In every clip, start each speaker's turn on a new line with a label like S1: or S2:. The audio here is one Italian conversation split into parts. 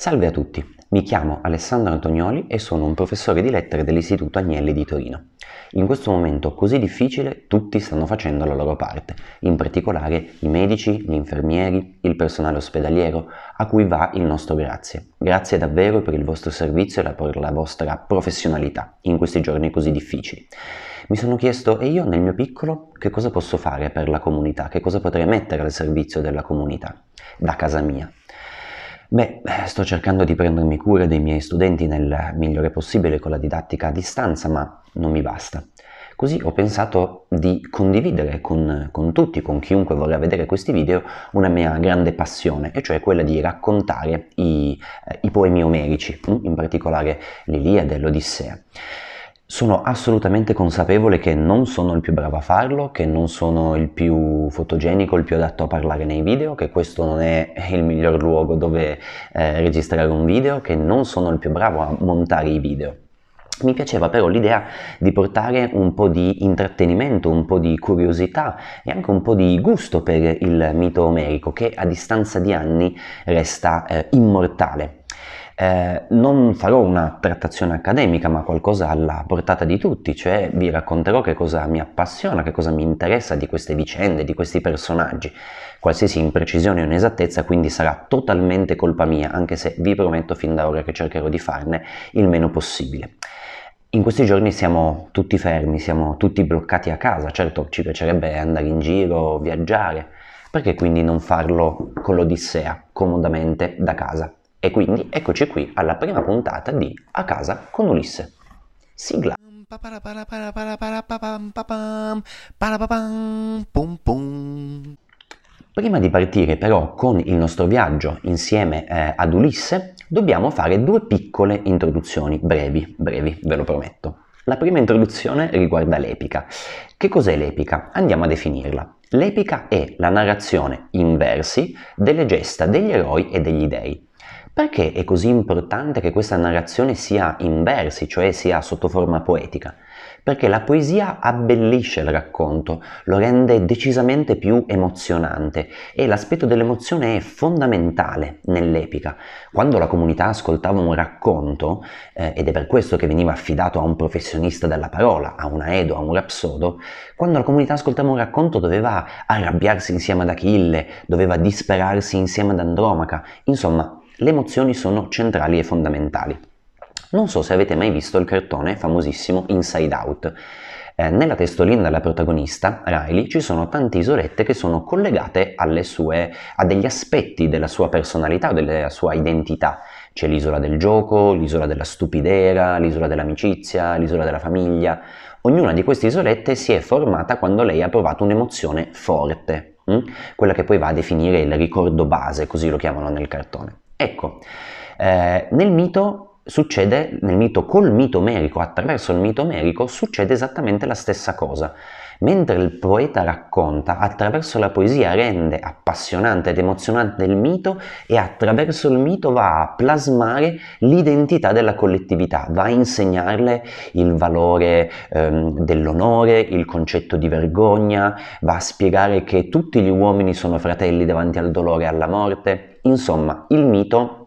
S1: Salve a tutti, mi chiamo Alessandro Antonioli e sono un professore di lettere dell'Istituto Agnelli di Torino. In questo momento così difficile tutti stanno facendo la loro parte, in particolare i medici, gli infermieri, il personale ospedaliero, a cui va il nostro grazie. Grazie davvero per il vostro servizio e per la vostra professionalità in questi giorni così difficili. Mi sono chiesto, e io nel mio piccolo, che cosa posso fare per la comunità? Che cosa potrei mettere al servizio della comunità, da casa mia? Beh, sto cercando di prendermi cura dei miei studenti nel migliore possibile con la didattica a distanza, ma non mi basta. Così ho pensato di condividere con, con, tutti, con chiunque vorrà vedere questi video, una mia grande passione, e cioè quella di raccontare i, eh, i poemi omerici, in particolare l'Iliade e l'Odissea. Sono assolutamente consapevole che non sono il più bravo a farlo, che non sono il più fotogenico, il più adatto a parlare nei video, che questo non è il miglior luogo dove eh, registrare un video, che non sono il più bravo a montare i video. Mi piaceva però l'idea di portare un po' di intrattenimento, un po' di curiosità e anche un po' di gusto per il mito omerico che a distanza di anni resta eh, immortale. Eh, non farò una trattazione accademica, ma qualcosa alla portata di tutti, cioè vi racconterò che cosa mi appassiona, che cosa mi interessa di queste vicende, di questi personaggi. Qualsiasi imprecisione o inesattezza quindi sarà totalmente colpa mia, anche se vi prometto fin da ora che cercherò di farne il meno possibile. In questi giorni siamo tutti fermi, siamo tutti bloccati a casa, certo ci piacerebbe andare in giro, viaggiare, perché quindi non farlo con l'Odissea, comodamente da casa? E quindi eccoci qui alla prima puntata di A casa con Ulisse. Sigla. Prima di partire però con il nostro viaggio insieme eh, ad Ulisse, dobbiamo fare due piccole introduzioni, brevi, brevi, ve lo prometto. La prima introduzione riguarda l'epica. Che cos'è l'epica? Andiamo a definirla. L'epica è la narrazione in versi delle gesta degli eroi e degli dei. Perché è così importante che questa narrazione sia in versi, cioè sia sotto forma poetica? Perché la poesia abbellisce il racconto, lo rende decisamente più emozionante e l'aspetto dell'emozione è fondamentale nell'epica. Quando la comunità ascoltava un racconto, eh, ed è per questo che veniva affidato a un professionista della parola, a un aedo, a un rapsodo, quando la comunità ascoltava un racconto doveva arrabbiarsi insieme ad Achille, doveva disperarsi insieme ad Andromaca, insomma le emozioni sono centrali e fondamentali. Non so se avete mai visto il cartone famosissimo Inside Out. Eh, nella testolina della protagonista, Riley, ci sono tante isolette che sono collegate sue, a degli aspetti della sua personalità, della sua identità. C'è l'isola del gioco, l'isola della stupidera, l'isola dell'amicizia, l'isola della famiglia. Ognuna di queste isolette si è formata quando lei ha provato un'emozione forte, hm? quella che poi va a definire il ricordo base, così lo chiamano nel cartone. Ecco, eh, nel mito succede, nel mito col mito omerico, attraverso il mito omerico, succede esattamente la stessa cosa. Mentre il poeta racconta, attraverso la poesia rende appassionante ed emozionante il mito e attraverso il mito va a plasmare l'identità della collettività, va a insegnarle il valore ehm, dell'onore, il concetto di vergogna, va a spiegare che tutti gli uomini sono fratelli davanti al dolore e alla morte, Insomma, il mito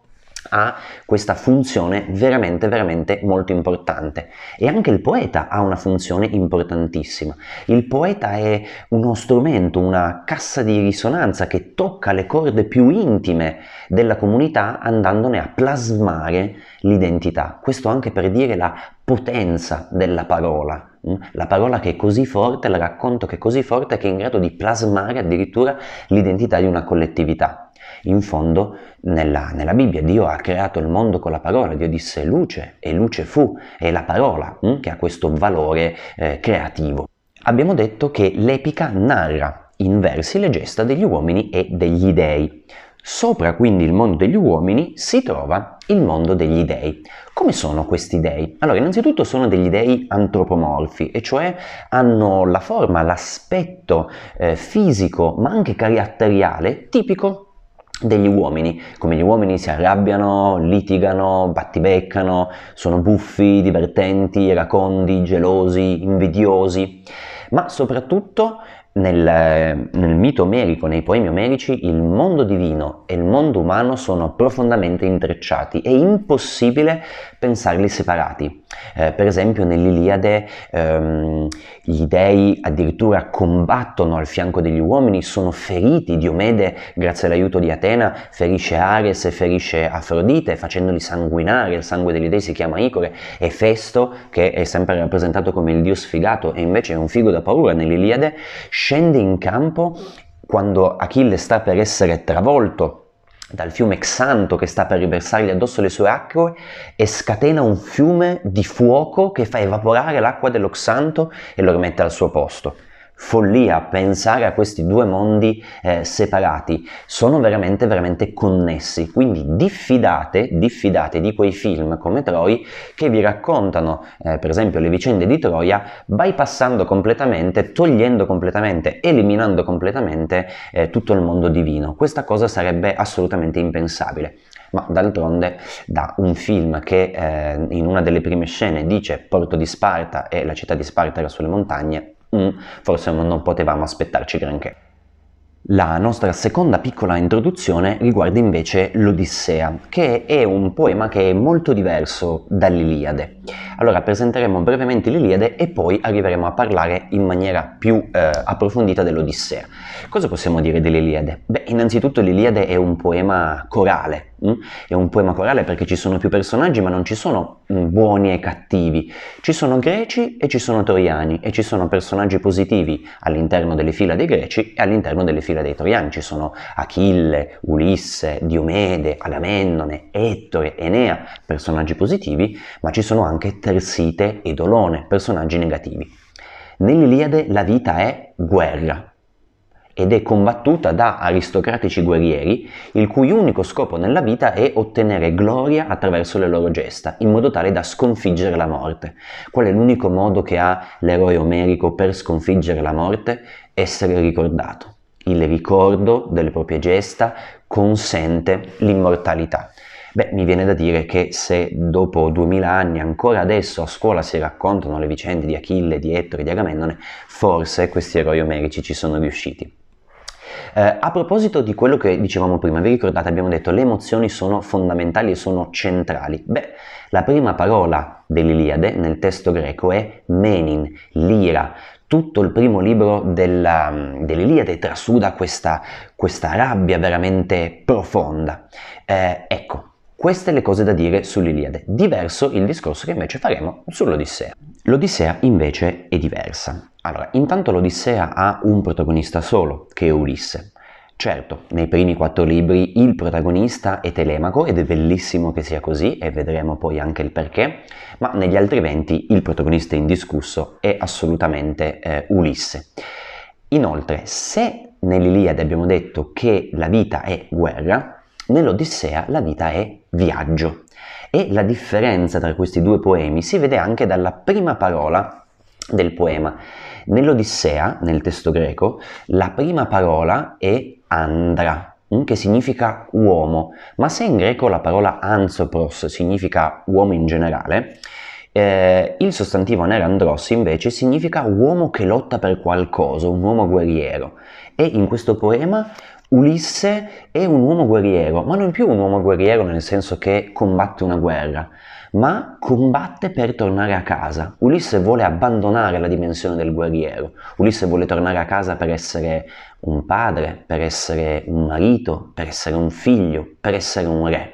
S1: ha questa funzione veramente veramente molto importante e anche il poeta ha una funzione importantissima. Il poeta è uno strumento, una cassa di risonanza che tocca le corde più intime della comunità andandone a plasmare l'identità. Questo anche per dire la potenza della parola. Mm? La parola che è così forte, il racconto che è così forte che è in grado di plasmare addirittura l'identità di una collettività. In fondo, nella, nella, Bibbia, Dio ha creato il mondo con la parola, Dio disse luce e luce fu, è la parola hm, che ha questo valore eh, creativo. Abbiamo detto che l'epica narra in versi le gesta degli uomini e degli dei. Sopra quindi il mondo degli uomini si trova il mondo degli dei. Come sono questi dei? Allora, innanzitutto sono degli dei antropomorfi, e cioè hanno la forma, l'aspetto eh, fisico, ma anche caratteriale tipico degli uomini, come gli uomini si arrabbiano, litigano, battibeccano, sono buffi, divertenti, iracondi, gelosi, invidiosi, ma soprattutto nel, nel, mito omerico, nei poemi omerici, il mondo divino e il mondo umano sono profondamente intrecciati, è impossibile pensarli separati. Eh, per esempio nell'Iliade ehm, gli dei addirittura combattono al fianco degli uomini, sono feriti, Diomede grazie all'aiuto di Atena ferisce Ares e ferisce Afrodite facendoli sanguinare, il sangue degli dei si chiama Icore. E Festo che è sempre rappresentato come il dio sfigato e invece è un figo da paura nell'Iliade scende in campo quando Achille sta per essere travolto dal fiume Xanto che sta per riversargli addosso le sue acque e scatena un fiume di fuoco che fa evaporare l'acqua dello Xanto e lo rimette al suo posto follia pensare a questi due mondi eh, separati, sono veramente veramente connessi, quindi diffidate, diffidate di quei film come Troy che vi raccontano eh, per esempio le vicende di Troia bypassando completamente, togliendo completamente, eliminando completamente eh, tutto il mondo divino. Questa cosa sarebbe assolutamente impensabile. Ma d'altronde da un film che eh, in una delle prime scene dice Porto di Sparta e la città di Sparta era sulle montagne, mm, forse non potevamo aspettarci granché. La nostra seconda piccola introduzione riguarda invece l'Odissea, che è un poema che è molto diverso dall'Iliade. Allora presenteremo brevemente l'Iliade e poi arriveremo a parlare in maniera più eh, approfondita dell'Odissea. Cosa possiamo dire dell'Iliade? Beh, innanzitutto l'Iliade è un poema corale? È un poema corale perché ci sono più personaggi, ma non ci sono mm, buoni e cattivi. Ci sono greci e ci sono troiani e ci sono personaggi positivi all'interno delle fila dei greci e all'interno delle fila dei troiani. Ci sono Achille, Ulisse, Diomede, Agamennone, Ettore, Enea, personaggi positivi, ma ci sono anche Tersite e Dolone, personaggi negativi. Nell'Iliade la vita è guerra, ed è combattuta da aristocratici guerrieri il cui unico scopo nella vita è ottenere gloria attraverso le loro gesta, in modo tale da sconfiggere la morte. Qual è l'unico modo che ha l'eroe omerico per sconfiggere la morte? Essere ricordato. Il ricordo delle proprie gesta consente l'immortalità. Beh, mi viene da dire che se dopo duemila anni ancora adesso a scuola si raccontano le vicende di Achille, di Ettore, di Agamennone, forse questi eroi omerici ci sono riusciti. Eh, a proposito di quello che dicevamo prima, vi ricordate, abbiamo detto le emozioni sono fondamentali e sono centrali. Beh, la prima parola dell'Iliade nel testo greco è menin, l'ira. Tutto il primo libro della, dell'Iliade trasuda questa, questa rabbia veramente profonda. Eh, ecco, queste le cose da dire sull'Iliade. Diverso il discorso che invece faremo sull'Odissea. L'Odissea invece è diversa. Allora, intanto l'Odissea ha un protagonista solo, che è Ulisse. Certo, nei primi quattro libri il protagonista è Telemaco ed è bellissimo che sia così e vedremo poi anche il perché, ma negli altri venti il protagonista indiscusso è assolutamente eh, Ulisse. Inoltre, se nell'Iliade abbiamo detto che la vita è guerra, nell'Odissea la vita è viaggio. E la differenza tra questi due poemi si vede anche dalla prima parola del poema. Nell'Odissea, nel testo greco, la prima parola è andra, mm, che significa uomo, ma se in greco la parola anthropos significa uomo in generale, eh, il sostantivo nerandros invece significa uomo che lotta per qualcosa, un uomo guerriero. E in questo poema Ulisse è un uomo guerriero, ma non più un uomo guerriero nel senso che combatte una guerra, ma combatte per tornare a casa. Ulisse vuole abbandonare la dimensione del guerriero. Ulisse vuole tornare a casa per essere un padre, per essere un marito, per essere un figlio, per essere un re.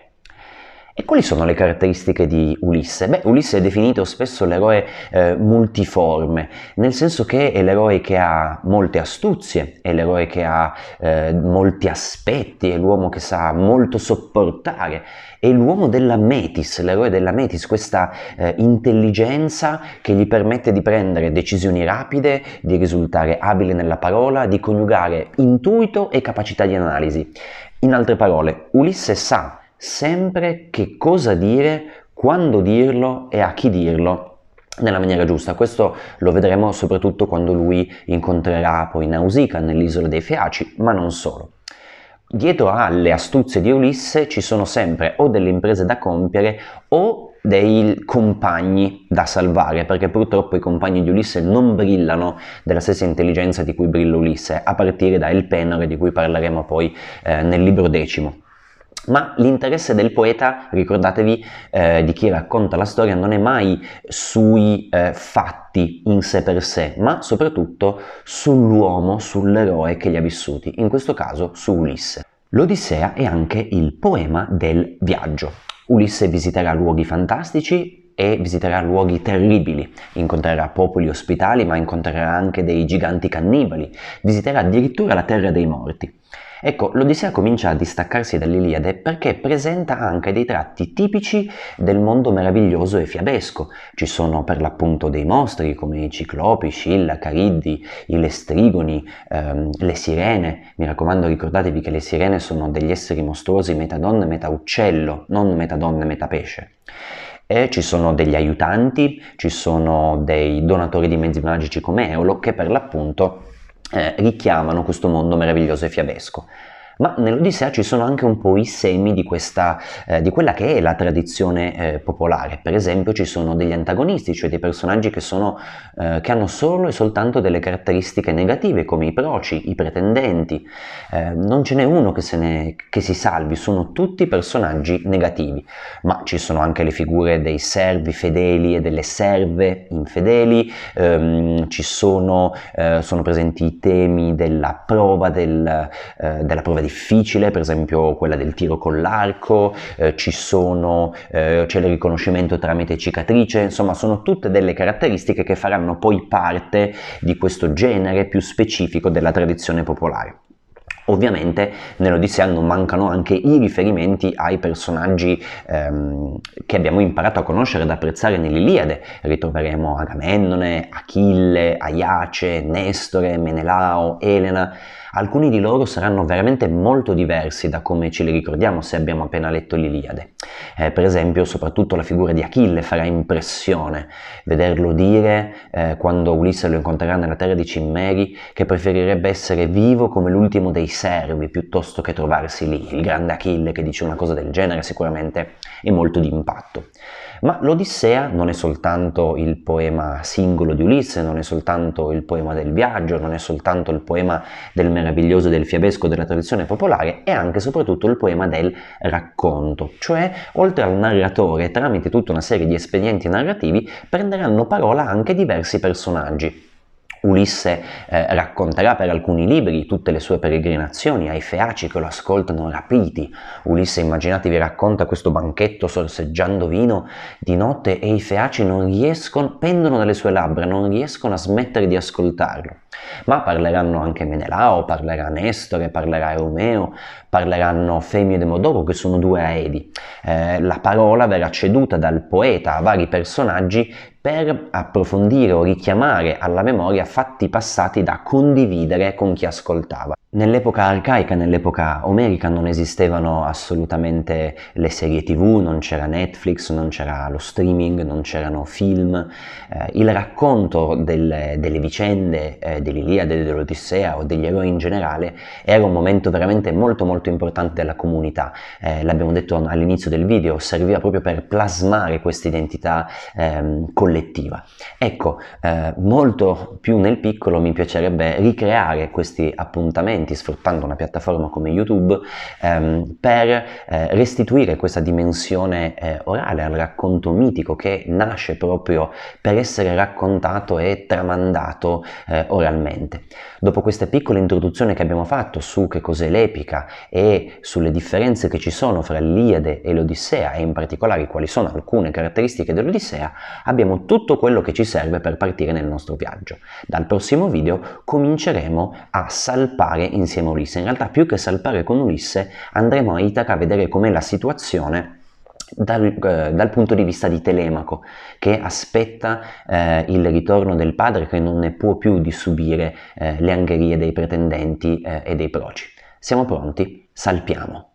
S1: E quali sono le caratteristiche di Ulisse? Beh, Ulisse è definito spesso l'eroe eh, multiforme, nel senso che è l'eroe che ha molte astuzie, è l'eroe che ha eh, molti aspetti, è l'uomo che sa molto sopportare, è l'uomo della metis, l'eroe della metis, questa eh, intelligenza che gli permette di prendere decisioni rapide, di risultare abile nella parola, di coniugare intuito e capacità di analisi. In altre parole, Ulisse sa sempre che cosa dire, quando dirlo e a chi dirlo nella maniera giusta. Questo lo vedremo soprattutto quando lui incontrerà poi Nausicaa nell'isola dei Feaci, ma non solo. Dietro alle astuzie di Ulisse ci sono sempre o delle imprese da compiere o dei compagni da salvare, perché purtroppo i compagni di Ulisse non brillano della stessa intelligenza di cui brilla Ulisse, a partire da Elpenor di cui parleremo poi eh, nel libro decimo. Ma l'interesse del poeta, ricordatevi eh, di chi racconta la storia, non è mai sui eh, fatti in sé per sé, ma soprattutto sull'uomo, sull'eroe che li ha vissuti, in questo caso su Ulisse. L'Odissea è anche il poema del viaggio. Ulisse visiterà luoghi fantastici e visiterà luoghi terribili, incontrerà popoli ospitali ma incontrerà anche dei giganti cannibali, visiterà addirittura la terra dei morti. Ecco, l'Odissea comincia a distaccarsi dall'Iliade perché presenta anche dei tratti tipici del mondo meraviglioso e fiabesco. Ci sono per l'appunto dei mostri come i ciclopi, Scilla, Cariddi, i lestrigoni, ehm, le sirene. Mi raccomando ricordatevi che le sirene sono degli esseri mostruosi metà donna e metà uccello, non metà donna e metà pesce. E ci sono degli aiutanti, ci sono dei donatori di mezzi magici come Eolo che per l'appunto eh, richiamano questo mondo meraviglioso e fiabesco ma nell'Odissea ci sono anche un po' i semi di, questa, eh, di quella che è la tradizione eh, popolare. Per esempio ci sono degli antagonisti, cioè dei personaggi che, sono, eh, che hanno solo e soltanto delle caratteristiche negative, come i proci, i pretendenti. Eh, non ce n'è uno che, ne, che, si salvi, sono tutti personaggi negativi, ma ci sono anche le figure dei servi fedeli e delle serve infedeli, ehm, ci sono, eh, sono, presenti i temi della prova, del, eh, della prova di difficile, per esempio quella del tiro con l'arco, eh, sono, eh, c'è il riconoscimento tramite cicatrice, insomma sono tutte delle caratteristiche che faranno poi parte di questo genere più specifico della tradizione popolare. Ovviamente nell'Odissea non mancano anche i riferimenti ai personaggi ehm, che abbiamo imparato a conoscere ed apprezzare nell'Iliade. Ritroveremo Agamennone, Achille, Aiace, Nestore, Menelao, Elena alcuni di loro saranno veramente molto diversi da come ce li ricordiamo se abbiamo appena letto l'Iliade. Eh, per esempio, soprattutto la figura di Achille farà impressione vederlo dire eh, quando Ulisse lo incontrerà nella terra di Cimmeri che preferirebbe essere vivo come l'ultimo dei servi piuttosto che trovarsi lì. Il grande Achille che dice una cosa del genere sicuramente è molto d'impatto. Ma l'Odissea non è soltanto il poema singolo di Ulisse, non è soltanto il poema del viaggio, non è soltanto il poema del meraviglioso del fiabesco della tradizione popolare, è anche e soprattutto il poema del racconto, cioè oltre al narratore tramite tutta una serie di espedienti narrativi prenderanno parola anche diversi personaggi Ulisse eh, racconterà per alcuni libri tutte le sue peregrinazioni ai feaci che lo ascoltano rapiti. Ulisse, immaginatevi, racconta questo banchetto sorseggiando vino di notte e i feaci non riescono, pendono dalle sue labbra, non riescono a smettere di ascoltarlo. Ma parleranno anche Menelao, parlerà Nestore, parlerà Eumeo, parleranno Femio e Demodoro, che sono due aedi. Eh, la parola verrà ceduta dal poeta a vari personaggi per approfondire o richiamare alla memoria fatti passati da condividere con chi ascoltava. Nell'epoca arcaica, nell'epoca omerica non esistevano assolutamente le serie tv, non c'era Netflix, non c'era lo streaming, non c'erano film. Eh, il racconto del, delle vicende eh, dell'Iliade, dell'Odissea o degli eroi in generale era un momento veramente molto molto importante della comunità. Eh, l'abbiamo detto all'inizio del video, serviva proprio per plasmare questa identità ehm, collettiva. Ecco, eh, molto più nel piccolo mi piacerebbe ricreare questi appuntamenti strumenti, sfruttando una piattaforma come YouTube, ehm, per eh, restituire questa dimensione eh, orale al racconto mitico che nasce proprio per essere raccontato e tramandato eh, oralmente. Dopo questa piccola introduzione che abbiamo fatto su che cos'è l'epica e sulle differenze che ci sono fra l'Iliade e l'Odissea e in particolare quali sono alcune caratteristiche dell'Odissea, abbiamo tutto quello che ci serve per partire nel nostro viaggio. Dal prossimo video cominceremo a salpare insieme a Ulisse. In realtà più che salpare con Ulisse andremo a Itaca a vedere com'è la situazione dal, eh, dal, punto di vista di Telemaco, che aspetta eh, il ritorno del padre che non ne può più di subire eh, le angherie dei pretendenti eh, e dei proci. Siamo pronti? Salpiamo.